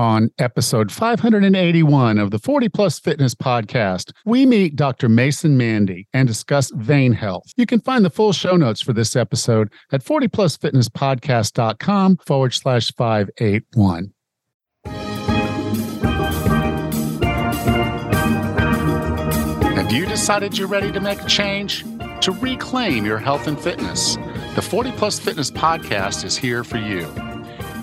On episode 581 of the 40 Plus Fitness Podcast, we meet Dr. Mason Mandy and discuss vein health. You can find the full show notes for this episode at 40plusfitnesspodcast.com forward slash 581. Have you decided you're ready to make a change? To reclaim your health and fitness? The 40 Plus Fitness Podcast is here for you.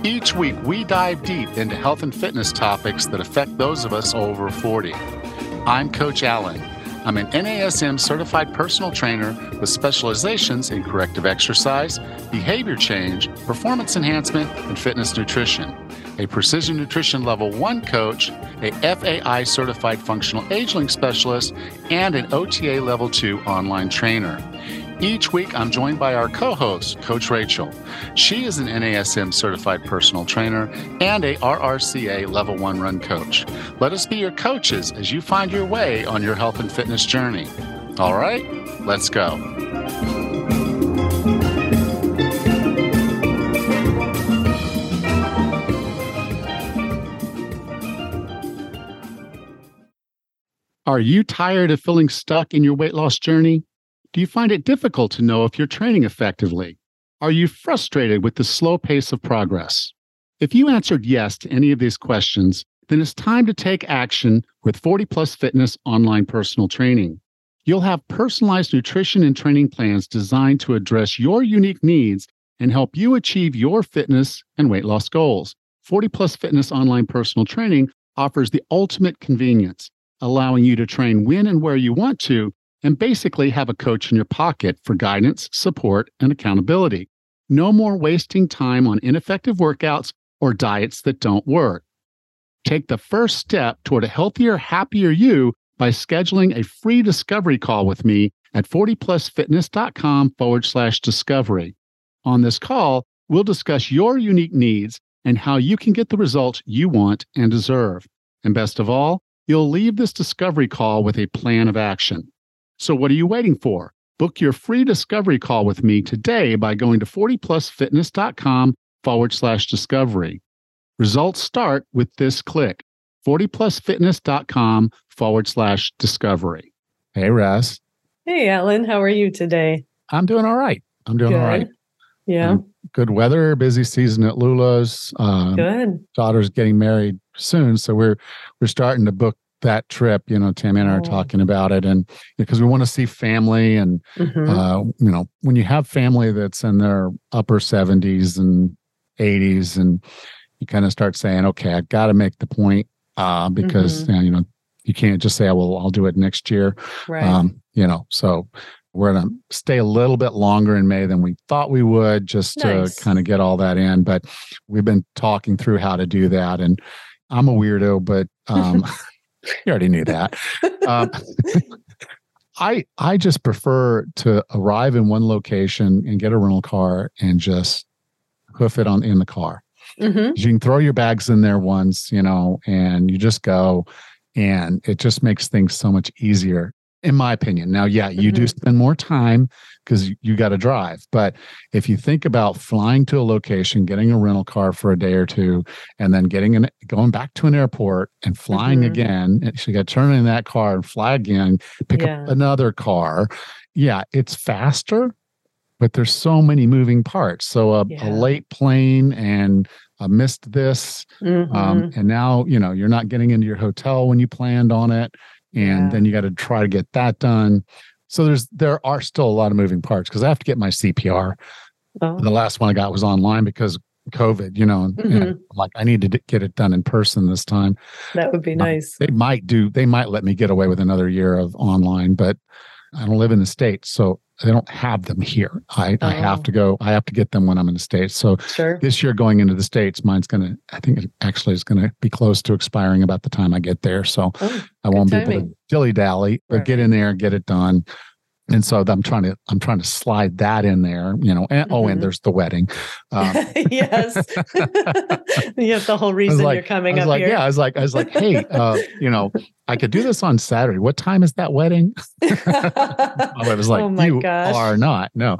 Each week, we dive deep into health and fitness topics that affect those of us over 40. I'm Coach Allen. I'm an NASM certified personal trainer with specializations in corrective exercise, behavior change, performance enhancement, and fitness nutrition. A precision nutrition level one coach, a FAI certified functional aging specialist, and an OTA level two online trainer. Each week, I'm joined by our co host, Coach Rachel. She is an NASM certified personal trainer and a RRCA level one run coach. Let us be your coaches as you find your way on your health and fitness journey. All right, let's go. Are you tired of feeling stuck in your weight loss journey? Do you find it difficult to know if you're training effectively? Are you frustrated with the slow pace of progress? If you answered yes to any of these questions, then it's time to take action with 40 Plus Fitness online personal training. You'll have personalized nutrition and training plans designed to address your unique needs and help you achieve your fitness and weight loss goals. 40 Plus Fitness online personal training offers the ultimate convenience, allowing you to train when and where you want to and basically have a coach in your pocket for guidance, support, and accountability. No more wasting time on ineffective workouts or diets that don't work. Take the first step toward a healthier, happier you by scheduling a free discovery call with me at 40plusfitness.com forward slash discovery. On this call, we'll discuss your unique needs and how you can get the results you want and deserve. And best of all, you'll leave this discovery call with a plan of action. So, what are you waiting for? Book your free discovery call with me today by going to 40plusfitness.com forward slash discovery. Results start with this click 40plusfitness.com forward slash discovery. Hey, Russ. Hey, Allen. How are you today? I'm doing all right. I'm doing Good. all right. Yeah. Um, good weather, busy season at Lula's. Um, Good. daughter's getting married soon, so we're we're starting to book that trip. You know, Tammy and I are Oh. talking about it, and because we want to see family, and Mhm. uh, you know, when you have family that's in their upper seventies and eighties, and you kind of start saying, okay, I got to make the point uh, because Mm-hmm. you know you can't just say, oh, well, I'll do it next year. right. Um, you know, so we're going to stay a little bit longer in May than we thought we would just to kind of get all that in. But we've been talking through how to do that. And I'm a weirdo, but um, you already knew that. Um, I I just prefer to arrive in one location and get a rental car and just hoof it on in the car. Mhm. You can throw your bags in there once, you know, and you just go, and it just makes things so much easier, in my opinion. Now, yeah, you do Mhm. spend more time because you, you got to drive. But if you think about flying to a location, getting a rental car for a day or two, and then getting an going back to an airport and flying Mhm. again, and so you got to turn in that car and fly again, pick Yeah. up another car. Yeah, it's faster, but there's so many moving parts. So a, Yeah. a late plane and I missed this. Um, Mhm. and now, you know, you're not getting into your hotel when you planned on it. And Yeah. then you got to try to get that done. So there's there are still a lot of moving parts because I have to get my CPR. Oh, The last one I got was online because COVID, you know, and, and. Mm-hmm. I'm like I need to d- get it done in person this time. that would be nice. They might do they might let me get away with another year of online, but I don't live in the States, so they don't have them here. I, I have Oh. to go, I have to get them when I'm in the States. So Sure. this year going into the states mine's to i think it actually is to be close to expiring about the time i get there so Oh, i won't be able to dilly dally but Right. get in there get it done and so i'm trying to i'm trying to slide that in there you know and oh and Mhm. there's the wedding um, yes. yeah, the whole reason like, you're coming I was up like, here. yeah, I was like, I was like, hey, uh, you know, I could do this on Saturday. What time is that wedding? I was like, oh my you gosh. are not. No,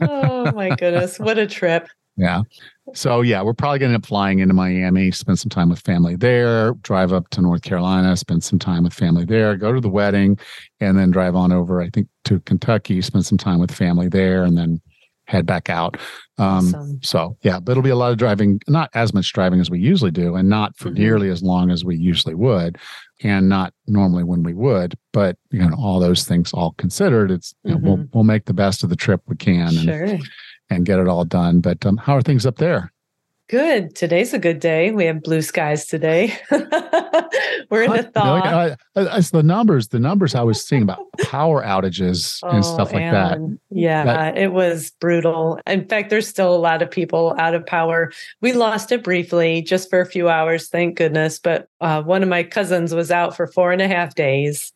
oh my goodness. What a trip. yeah. So yeah, we're probably going to end up flying into Miami, spend some time with family there, drive up to North Carolina, spend some time with family there, go to the wedding, and then drive on over, I think, to Kentucky, spend some time with family there, and then head back out. Um, awesome. So yeah, but it'll be a lot of driving, not as much driving as we usually do, and not for mm-hmm. nearly as long as we usually would, and not normally when we would. But you know, all those things all considered, it's you mm-hmm. know, we'll we'll make the best of the trip we can. Sure and get it all done. But um, how are things up there? Good. Today's a good day. We have blue skies today. We're in a thaw. No, I, I, the numbers, the numbers I was seeing about power outages oh, and stuff like Allen. that. Yeah, that, it was brutal. In fact, there's still a lot of people out of power. We lost it briefly, just for a few hours, thank goodness. But uh, one of my cousins was out for four and a half days.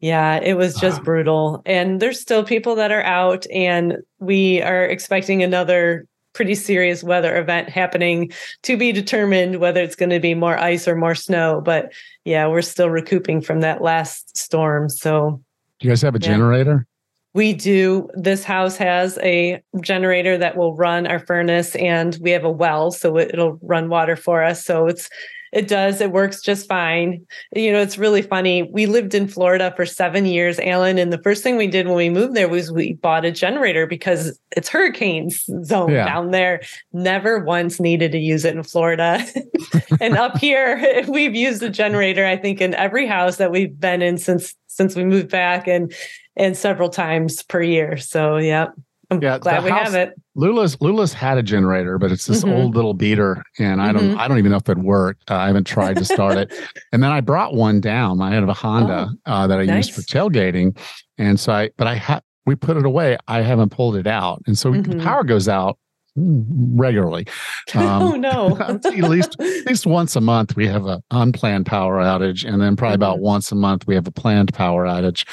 Yeah, it was uh-huh. just brutal. And there's still people that are out, and we are expecting another pretty serious weather event happening to be determined whether it's going to be more ice or more snow. But yeah, we're still recouping from that last storm. So, do you guys have a yeah. generator? We do. This house has a generator that will run our furnace, and we have a well, so it'll run water for us. So it's it does. It works just fine. You know, it's really funny. We lived in Florida for seven years, Allen, and the first thing we did when we moved there was we bought a generator because it's hurricanes zone yeah. down there. Never once needed to use it in Florida. and up here, we've used a generator, I think, in every house that we've been in since since we moved back and and several times per year. So yeah. I'm yeah, glad we house, have it. Lula's Lula's had a generator, but it's this mm-hmm. old little beater, and I don't mm-hmm. I don't even know if it worked. Uh, I haven't tried to start it. And then I brought one down. I had a Honda oh, uh, that I nice. used for tailgating, and so I but I had we put it away. I haven't pulled it out, and so mm-hmm. the power goes out regularly. Um, oh no! at least at least once a month we have an unplanned power outage, and then probably about mm-hmm. once a month we have a planned power outage.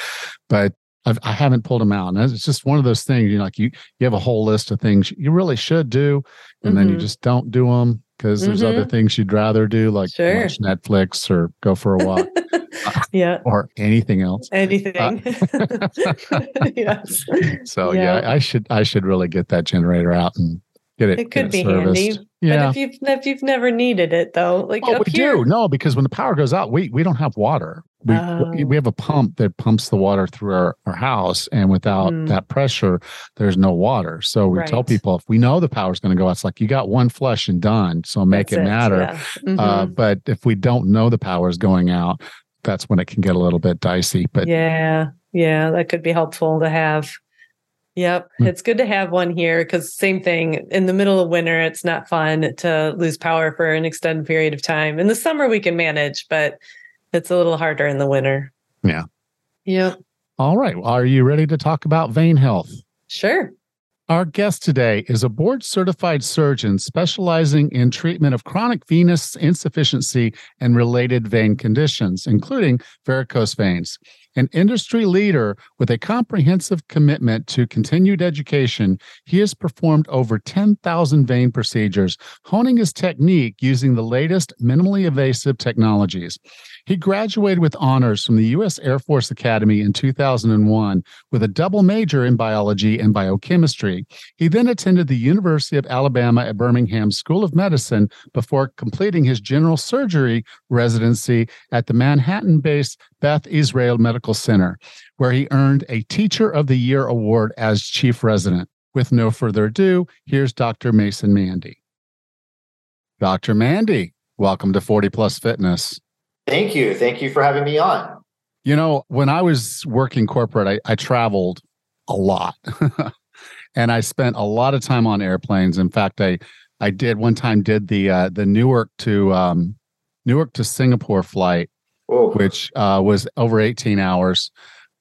But I've, I have not pulled them out. And it's just one of those things, you know, like you, you have a whole list of things you really should do, and mm-hmm. then you mm-hmm. just don't do them because there's mm-hmm. other things you'd rather do, like sure. watch Netflix or go for a walk. yeah. Or anything else. Anything. Uh, yes. So yeah. yeah, I should, I should really get that generator out and get it. It could it be serviced. handy. Yeah. But if you've if you've never needed it though, like oh, we here, do no, because when the power goes out, we we don't have water. We oh. we have a pump that pumps the water through our, our house, and without mm. that pressure, there's no water. So we right. tell people if we know the power's going to go out, it's like you got one flush and done. So make it, it, matter. Yeah. Uh, mm-hmm. Uh, but if we don't know the power's going out, that's when it can get a little bit dicey. But yeah, yeah, that could be helpful to have. Yep. Mm. It's good to have one here because same thing in the middle of winter, it's not fun to lose power for an extended period of time. In the summer we can manage, but it's a little harder in the winter. Yeah. Yep. All right. Well, are you ready to talk about vein health? Sure. Our guest today is a board certified surgeon specializing in treatment of chronic venous insufficiency and related vein conditions, including varicose veins. An industry leader with a comprehensive commitment to continued education, he has performed over 10,000 vein procedures, honing his technique using the latest minimally invasive technologies. He graduated with honors from the U.S. Air Force Academy in 2001 with a double major in biology and biochemistry. He then attended the University of Alabama at Birmingham School of Medicine before completing his general surgery residency at the Manhattan based Beth Israel Medical Center, where he earned a Teacher of the Year award as chief resident. With no further ado, here's Dr. Mason Mandy. Dr. Mandy, welcome to 40 Plus Fitness. Thank you. Thank you for having me on. You know, when I was working corporate, I, I traveled a lot. and I spent a lot of time on airplanes. In fact, I I did one time did the uh, the Newark to um, Newark to Singapore flight, Ooh. which uh, was over 18 hours.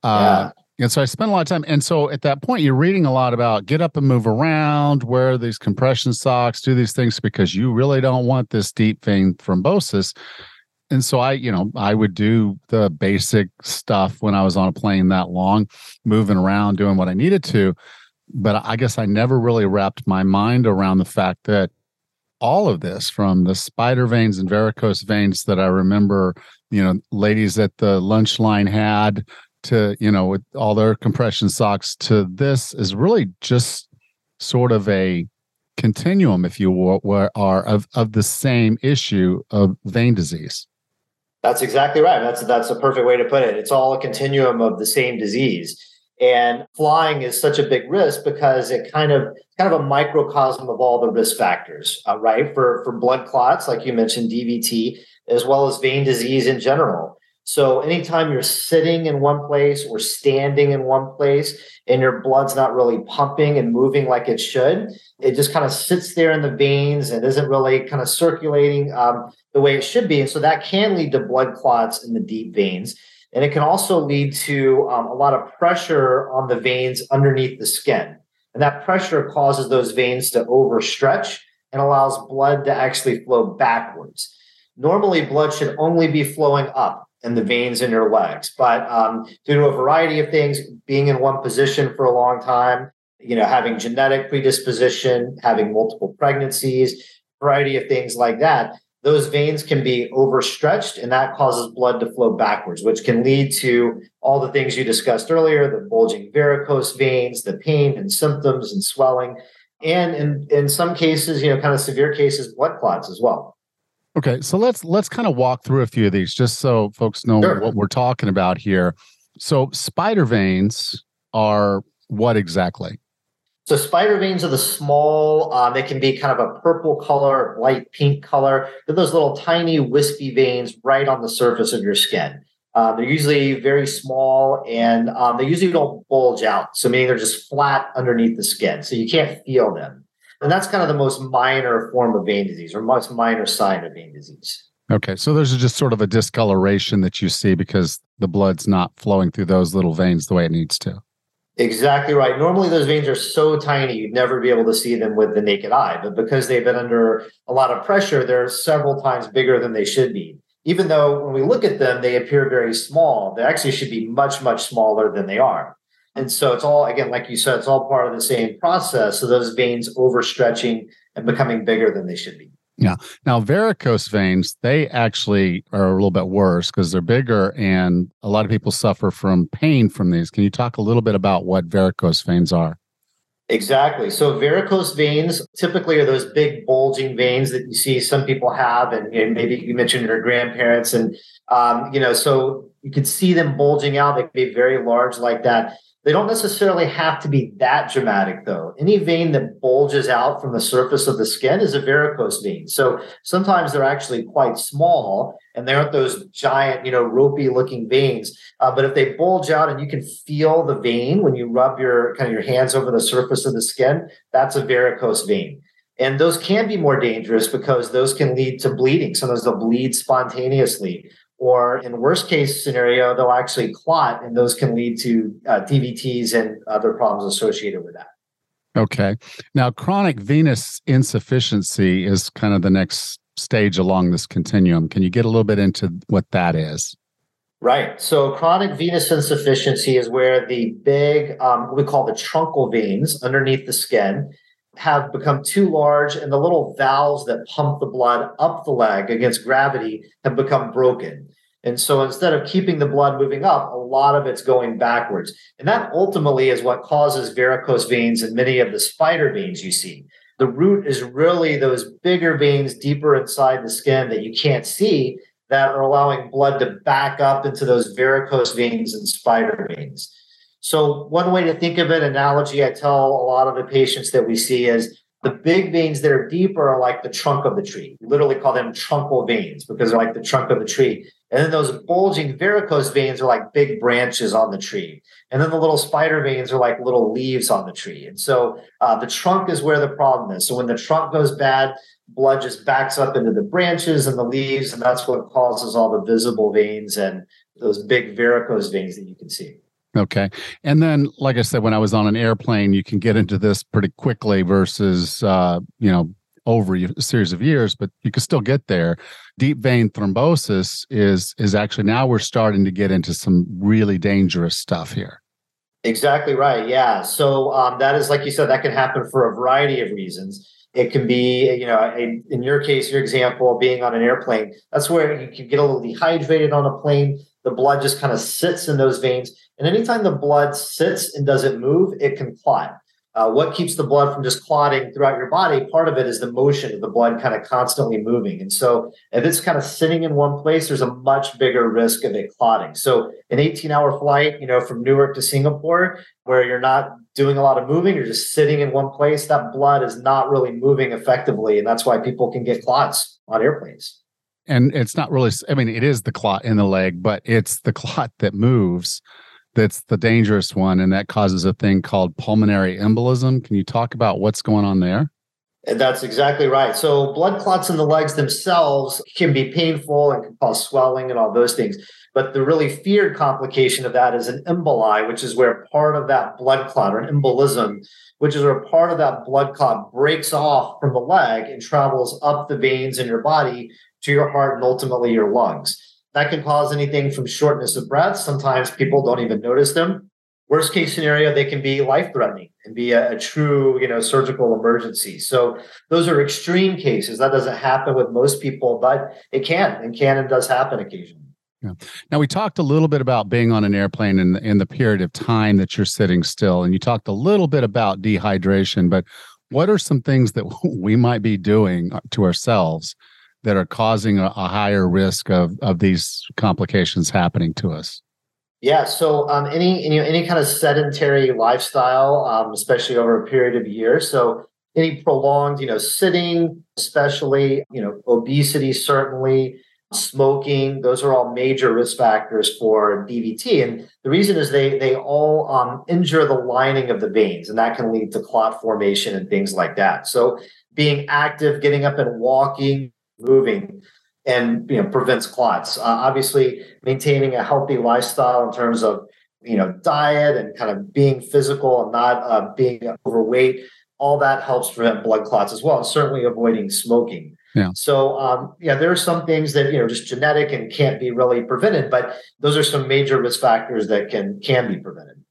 Uh, yeah. And so I spent a lot of time. And so at that point, you're reading a lot about get up and move around, wear these compression socks, do these things because you really don't want this deep vein thrombosis and so I, you know, I would do the basic stuff when I was on a plane that long, moving around, doing what I needed to. But I guess I never really wrapped my mind around the fact that all of this, from the spider veins and varicose veins that I remember, you know, ladies at the lunch line had to, you know, with all their compression socks, to this is really just sort of a continuum, if you will, are of, of the same issue of vein disease. That's exactly right. That's that's a perfect way to put it. It's all a continuum of the same disease. And flying is such a big risk because it kind of kind of a microcosm of all the risk factors, uh, right? For for blood clots, like you mentioned, DVT, as well as vein disease in general. So anytime you're sitting in one place or standing in one place and your blood's not really pumping and moving like it should, it just kind of sits there in the veins and isn't really kind of circulating um, the way it should be. And so that can lead to blood clots in the deep veins. And it can also lead to um, a lot of pressure on the veins underneath the skin. And that pressure causes those veins to overstretch and allows blood to actually flow backwards. Normally, blood should only be flowing up in the veins in your legs. But um, due to a variety of things, being in one position for a long time, you know, having genetic predisposition, having multiple pregnancies, variety of things like that, those veins can be overstretched and that causes blood to flow backwards, which can lead to all the things you discussed earlier the bulging varicose veins, the pain and symptoms and swelling, and in, in some cases, you know, kind of severe cases, blood clots as well. Okay, so let's let's kind of walk through a few of these just so folks know sure. what we're talking about here. So spider veins are what exactly? So spider veins are the small. Um, they can be kind of a purple color, light pink color. They're those little tiny wispy veins right on the surface of your skin. Uh, they're usually very small and um, they usually don't bulge out. So meaning they're just flat underneath the skin, so you can't feel them. And that's kind of the most minor form of vein disease or most minor sign of vein disease. Okay. So there's just sort of a discoloration that you see because the blood's not flowing through those little veins the way it needs to. Exactly right. Normally, those veins are so tiny, you'd never be able to see them with the naked eye. But because they've been under a lot of pressure, they're several times bigger than they should be. Even though when we look at them, they appear very small, they actually should be much, much smaller than they are. And so it's all, again, like you said, it's all part of the same process. So those veins overstretching and becoming bigger than they should be. Yeah. Now, varicose veins, they actually are a little bit worse because they're bigger and a lot of people suffer from pain from these. Can you talk a little bit about what varicose veins are? Exactly. So varicose veins typically are those big bulging veins that you see some people have, and, and maybe you mentioned your grandparents, and um, you know, so you can see them bulging out. They can be very large like that. They don't necessarily have to be that dramatic, though. Any vein that bulges out from the surface of the skin is a varicose vein. So sometimes they're actually quite small and they aren't those giant, you know, ropey looking veins. Uh, but if they bulge out and you can feel the vein when you rub your kind of your hands over the surface of the skin, that's a varicose vein. And those can be more dangerous because those can lead to bleeding. Sometimes they'll bleed spontaneously or in worst case scenario, they'll actually clot, and those can lead to uh, DVTs and other problems associated with that. Okay. Now, chronic venous insufficiency is kind of the next stage along this continuum. Can you get a little bit into what that is? Right. So, chronic venous insufficiency is where the big, um, what we call the truncal veins underneath the skin, have become too large and the little valves that pump the blood up the leg against gravity have become broken. And so instead of keeping the blood moving up, a lot of it's going backwards. And that ultimately is what causes varicose veins and many of the spider veins you see. The root is really those bigger veins deeper inside the skin that you can't see that are allowing blood to back up into those varicose veins and spider veins. So, one way to think of it, analogy I tell a lot of the patients that we see is the big veins that are deeper are like the trunk of the tree. We literally call them truncal veins because they're like the trunk of the tree. And then those bulging varicose veins are like big branches on the tree. And then the little spider veins are like little leaves on the tree. And so uh, the trunk is where the problem is. So when the trunk goes bad, blood just backs up into the branches and the leaves. And that's what causes all the visible veins and those big varicose veins that you can see. Okay. And then, like I said, when I was on an airplane, you can get into this pretty quickly versus, uh, you know, over a series of years, but you can still get there. Deep vein thrombosis is is actually now we're starting to get into some really dangerous stuff here. Exactly right. Yeah. So um, that is like you said, that can happen for a variety of reasons. It can be, you know, a, in your case, your example, being on an airplane. That's where you can get a little dehydrated on a plane. The blood just kind of sits in those veins and anytime the blood sits and doesn't move, it can clot. Uh, what keeps the blood from just clotting throughout your body? Part of it is the motion of the blood kind of constantly moving. And so if it's kind of sitting in one place, there's a much bigger risk of it clotting. So an 18 hour flight, you know, from Newark to Singapore, where you're not doing a lot of moving, you're just sitting in one place, that blood is not really moving effectively. And that's why people can get clots on airplanes. And it's not really, I mean, it is the clot in the leg, but it's the clot that moves that's the dangerous one, and that causes a thing called pulmonary embolism. Can you talk about what's going on there? And that's exactly right. So, blood clots in the legs themselves can be painful and can cause swelling and all those things. But the really feared complication of that is an emboli, which is where part of that blood clot or an embolism, which is where part of that blood clot breaks off from the leg and travels up the veins in your body to your heart and ultimately your lungs. That can cause anything from shortness of breath. Sometimes people don't even notice them. Worst case scenario, they can be life threatening and be a, a, true, you know, surgical emergency. So those are extreme cases. That doesn't happen with most people, but it can and can and does happen occasionally. Yeah. Now we talked a little bit about being on an airplane in in the period of time that you're sitting still, and you talked a little bit about dehydration. But what are some things that we might be doing to ourselves that are causing a, a higher risk of of these complications happening to us? Yeah, so um, any any kind of sedentary lifestyle, um, especially over a period of years. So any prolonged, you know, sitting, especially you know, obesity, certainly, smoking. Those are all major risk factors for DVT, and the reason is they they all um, injure the lining of the veins, and that can lead to clot formation and things like that. So being active, getting up and walking, moving and you know prevents clots. Uh, obviously, maintaining a healthy lifestyle in terms of you know diet and kind of being physical and not uh, being overweight, all that helps prevent blood clots as well. And certainly avoiding smoking. Yeah. So um, yeah, there are some things that you know just genetic and can't be really prevented, but those are some major risk factors that can can be prevented.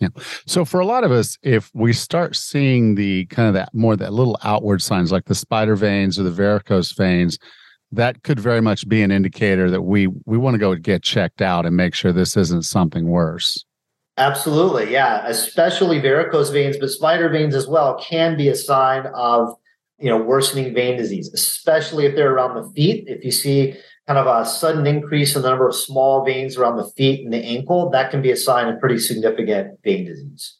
Yeah. So for a lot of us, if we start seeing the kind of that more that little outward signs like the spider veins or the varicose veins, that could very much be an indicator that we we want to go get checked out and make sure this isn't something worse. Absolutely. Yeah. Especially varicose veins, but spider veins as well can be a sign of you know worsening vein disease, especially if they're around the feet. If you see kind of a sudden increase in the number of small veins around the feet and the ankle, that can be a sign of pretty significant vein disease.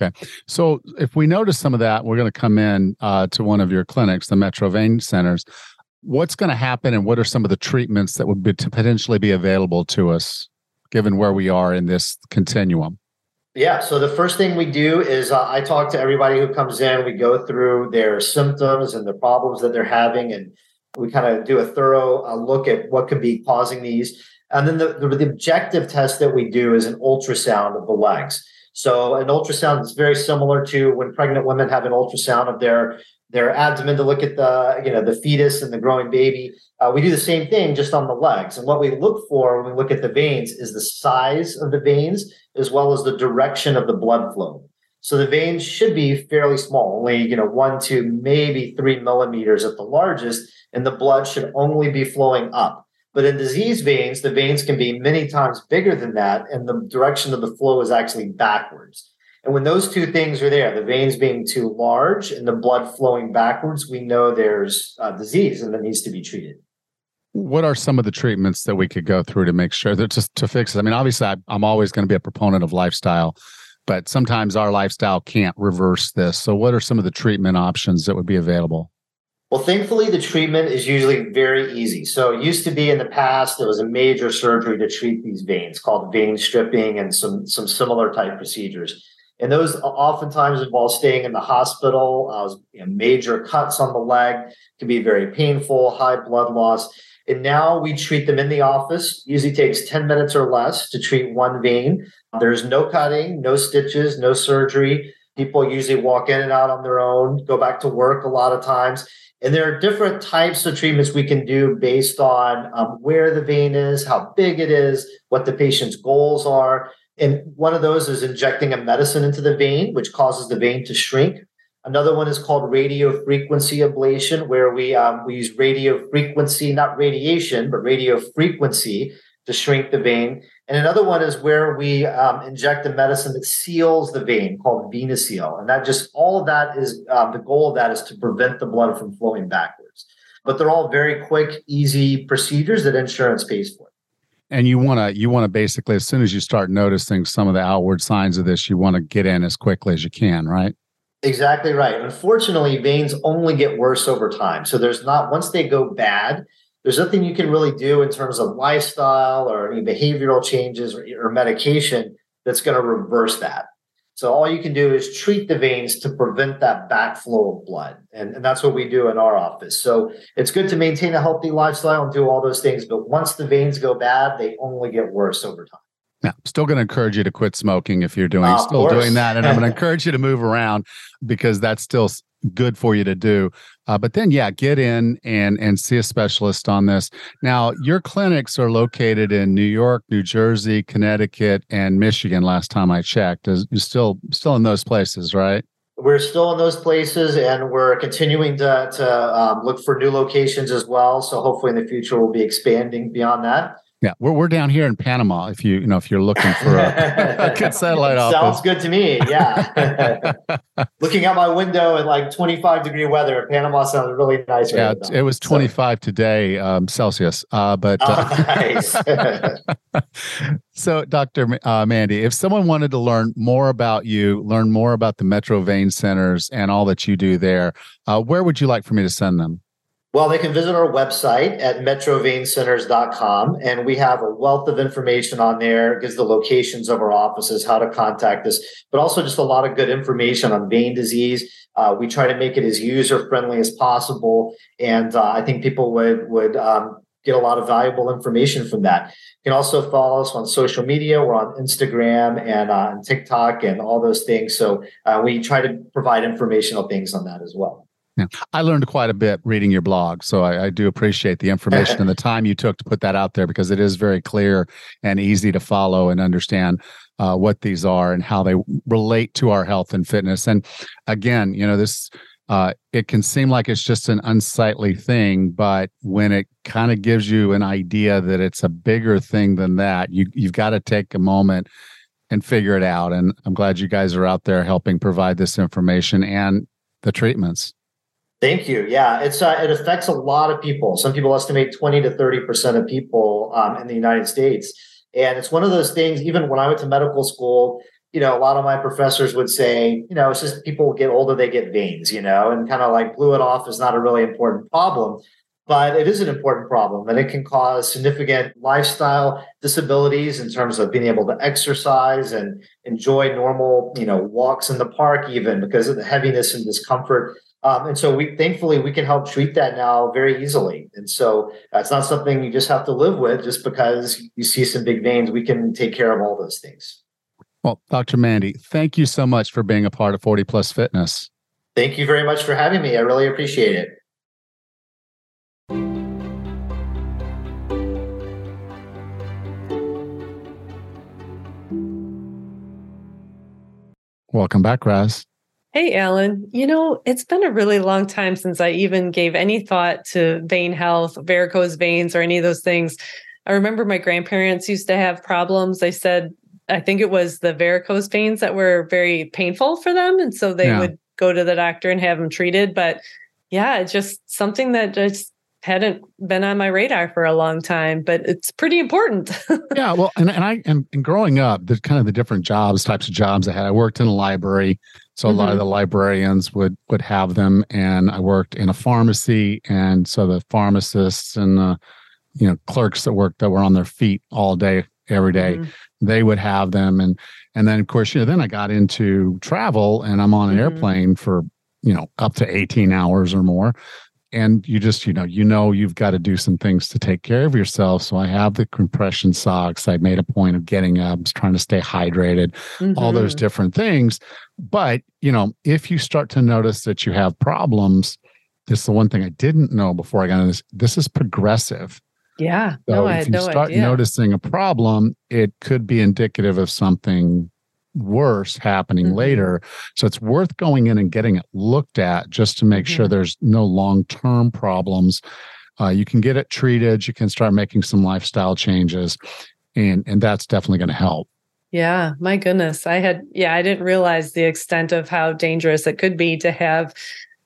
Okay. So if we notice some of that, we're going to come in uh, to one of your clinics, the Metro Vein Centers. What's going to happen and what are some of the treatments that would be to potentially be available to us given where we are in this continuum? Yeah. So the first thing we do is uh, I talk to everybody who comes in. We go through their symptoms and the problems that they're having and we kind of do a thorough uh, look at what could be causing these. And then the, the, the, objective test that we do is an ultrasound of the legs. So an ultrasound is very similar to when pregnant women have an ultrasound of their their abdomen to look at the you know the fetus and the growing baby. Uh, we do the same thing just on the legs. And what we look for when we look at the veins is the size of the veins as well as the direction of the blood flow. So the veins should be fairly small, only you know one to maybe three millimeters at the largest, and the blood should only be flowing up. But in disease veins, the veins can be many times bigger than that, and the direction of the flow is actually backwards. And when those two things are there, the veins being too large and the blood flowing backwards, we know there's disease and that needs to be treated. What are some of the treatments that we could go through to make sure that just to fix it? I mean, obviously, I'm always going to be a proponent of lifestyle but sometimes our lifestyle can't reverse this. So, what are some of the treatment options that would be available? Well, thankfully, the treatment is usually very easy. So, it used to be in the past, there was a major surgery to treat these veins called vein stripping and some, some similar type procedures. And those oftentimes involve staying in the hospital, uh, you know, major cuts on the leg, can be very painful, high blood loss. And now we treat them in the office. Usually takes 10 minutes or less to treat one vein. There's no cutting, no stitches, no surgery. People usually walk in and out on their own, go back to work a lot of times. And there are different types of treatments we can do based on um, where the vein is, how big it is, what the patient's goals are. And one of those is injecting a medicine into the vein, which causes the vein to shrink. Another one is called radio frequency ablation, where we um, we use radio frequency, not radiation, but radio frequency to shrink the vein. And another one is where we um, inject a medicine that seals the vein called VenaSeal. And that just, all of that is, um, the goal of that is to prevent the blood from flowing backwards. But they're all very quick, easy procedures that insurance pays for. And you want to, you want to basically, as soon as you start noticing some of the outward signs of this, you want to get in as quickly as you can, right? Exactly right. Unfortunately, veins only get worse over time. So there's not, once they go bad, there's nothing you can really do in terms of lifestyle or any behavioral changes or, or medication that's going to reverse that. So all you can do is treat the veins to prevent that backflow of blood. And, and that's what we do in our office. So it's good to maintain a healthy lifestyle and do all those things. But once the veins go bad, they only get worse over time. Yeah, still going to encourage you to quit smoking if you're doing uh, still doing that, and I'm going to encourage you to move around because that's still good for you to do. Uh, but then, yeah, get in and and see a specialist on this. Now, your clinics are located in New York, New Jersey, Connecticut, and Michigan. Last time I checked, is you still still in those places, right? We're still in those places, and we're continuing to to um, look for new locations as well. So hopefully, in the future, we'll be expanding beyond that. Yeah, we're we're down here in Panama. If you you know if you're looking for a, a good satellite office, sounds good to me. Yeah, looking out my window in like 25 degree weather, Panama sounds really nice. Yeah, it was 25 so. today um, Celsius. Uh, but uh, oh, nice. so, Doctor uh, Mandy, if someone wanted to learn more about you, learn more about the Metro Vein Centers and all that you do there, uh, where would you like for me to send them? Well, they can visit our website at metroveincenters.com, and we have a wealth of information on there. It gives the locations of our offices, how to contact us, but also just a lot of good information on vein disease. Uh, we try to make it as user friendly as possible, and uh, I think people would would um, get a lot of valuable information from that. You can also follow us on social media. We're on Instagram and uh, on TikTok and all those things. So uh, we try to provide informational things on that as well. Yeah. I learned quite a bit reading your blog. So I, I do appreciate the information and the time you took to put that out there because it is very clear and easy to follow and understand uh, what these are and how they relate to our health and fitness. And again, you know, this, uh, it can seem like it's just an unsightly thing, but when it kind of gives you an idea that it's a bigger thing than that, you, you've got to take a moment and figure it out. And I'm glad you guys are out there helping provide this information and the treatments. Thank you. Yeah, it's uh, it affects a lot of people. Some people estimate twenty to thirty percent of people um, in the United States, and it's one of those things. Even when I went to medical school, you know, a lot of my professors would say, you know, it's just people get older, they get veins, you know, and kind of like blew it off is not a really important problem, but it is an important problem, and it can cause significant lifestyle disabilities in terms of being able to exercise and enjoy normal, you know, walks in the park, even because of the heaviness and discomfort um, and so we thankfully we can help treat that now very easily. And so that's not something you just have to live with just because you see some big veins. We can take care of all those things. Well, Dr. Mandy, thank you so much for being a part of 40 Plus Fitness. Thank you very much for having me. I really appreciate it. Welcome back, Raz. Hey, Allen. You know, it's been a really long time since I even gave any thought to vein health, varicose veins, or any of those things. I remember my grandparents used to have problems. They said, I think it was the varicose veins that were very painful for them. And so they yeah. would go to the doctor and have them treated. But yeah, it's just something that just hadn't been on my radar for a long time, but it's pretty important. yeah, well, and, and I and, and growing up, the kind of the different jobs, types of jobs I had. I worked in a library, so mm-hmm. a lot of mm-hmm. the librarians would would have them, and I worked in a pharmacy, and so the pharmacists and the you know clerks that worked that were on their feet all day every day, mm-hmm. they would have them, and and then of course you know then I got into travel, and I'm on an mm-hmm. airplane for you know up to 18 hours or more and you just you know you know you've got to do some things to take care of yourself so i have the compression socks i made a point of getting up trying to stay hydrated mm-hmm. all those mm-hmm. different things but you know if you start to notice that you have problems this is the one thing i didn't know before i got into this this is progressive yeah so no, if you no start idea. noticing a problem it could be indicative of something worse happening mm-hmm. later. So it's worth going in and getting it looked at just to make mm-hmm. sure there's no long term problems uh, you can get it treated. You can start making some lifestyle changes, and and that's definitely going to help. Yeah, my goodness. I had, yeah, I didn't realize the extent of how dangerous it could be to have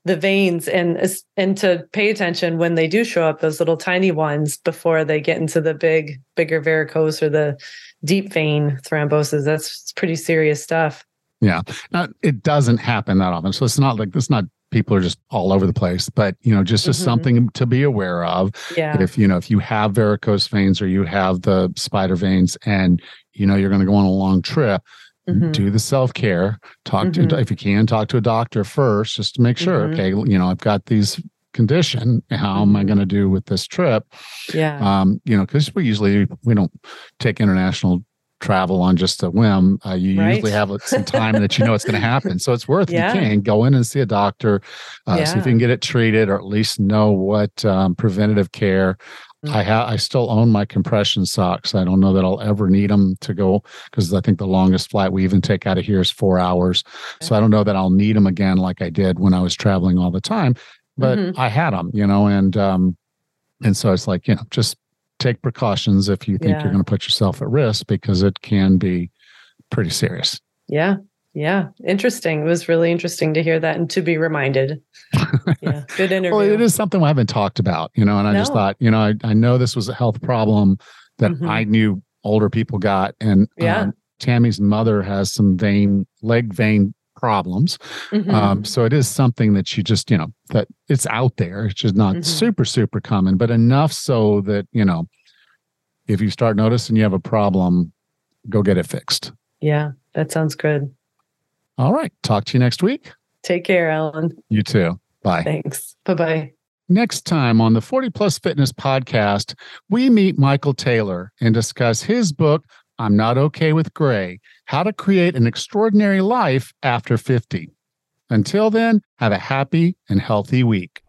the veins and and to pay attention when they do show up those little tiny ones before they get into the big bigger varicose or the deep vein thrombosis. That's pretty serious stuff. Yeah. Now, it doesn't happen that often. So it's not like it's not people are just all over the place but you know just just mm-hmm. something to be aware of yeah. if you know if you have varicose veins or you have the spider veins and you know you're going to go on a long trip Mm-hmm. do the self-care talk mm-hmm. to if you can talk to a doctor first just to make sure mm-hmm. okay you know i've got these condition how am i mm-hmm. going to do with this trip yeah um you know because we usually we don't take international travel on just a whim uh, you right. usually have some time that you know it's going to happen so it's worth yeah. you can go in and see a doctor uh, yeah. see if you can get it treated or at least know what um, preventative care I have I still own my compression socks. I don't know that I'll ever need them to go because I think the longest flight we even take out of here is four hours. Okay. So I don't know that I'll need them again like I did when I was traveling all the time. But mm-hmm. I had them, you know, and um, and so it's like you know just take precautions if you think yeah. you're going to put yourself at risk because it can be pretty serious. Yeah, yeah, interesting. It was really interesting to hear that and to be reminded. Yeah, good interview. well, it is something we haven't talked about, you know, and I no. just thought, you know, I, I know this was a health problem that mm-hmm. I knew older people got. And yeah. Um, Tammy's mother has some vein, leg vein problems. Mm-hmm. Um, so it is something that you just, you know, that it's out there. It's just not mm-hmm. super, super common, but enough so that, you know, if you start noticing you have a problem, go get it fixed. Yeah, that sounds good. All right. Talk to you next week. Take care, Allen. You too. Bye. Thanks. Bye bye. Next time on the 40 Plus Fitness podcast, we meet Michael Taylor and discuss his book, I'm Not Okay with Gray How to Create an Extraordinary Life After 50. Until then, have a happy and healthy week.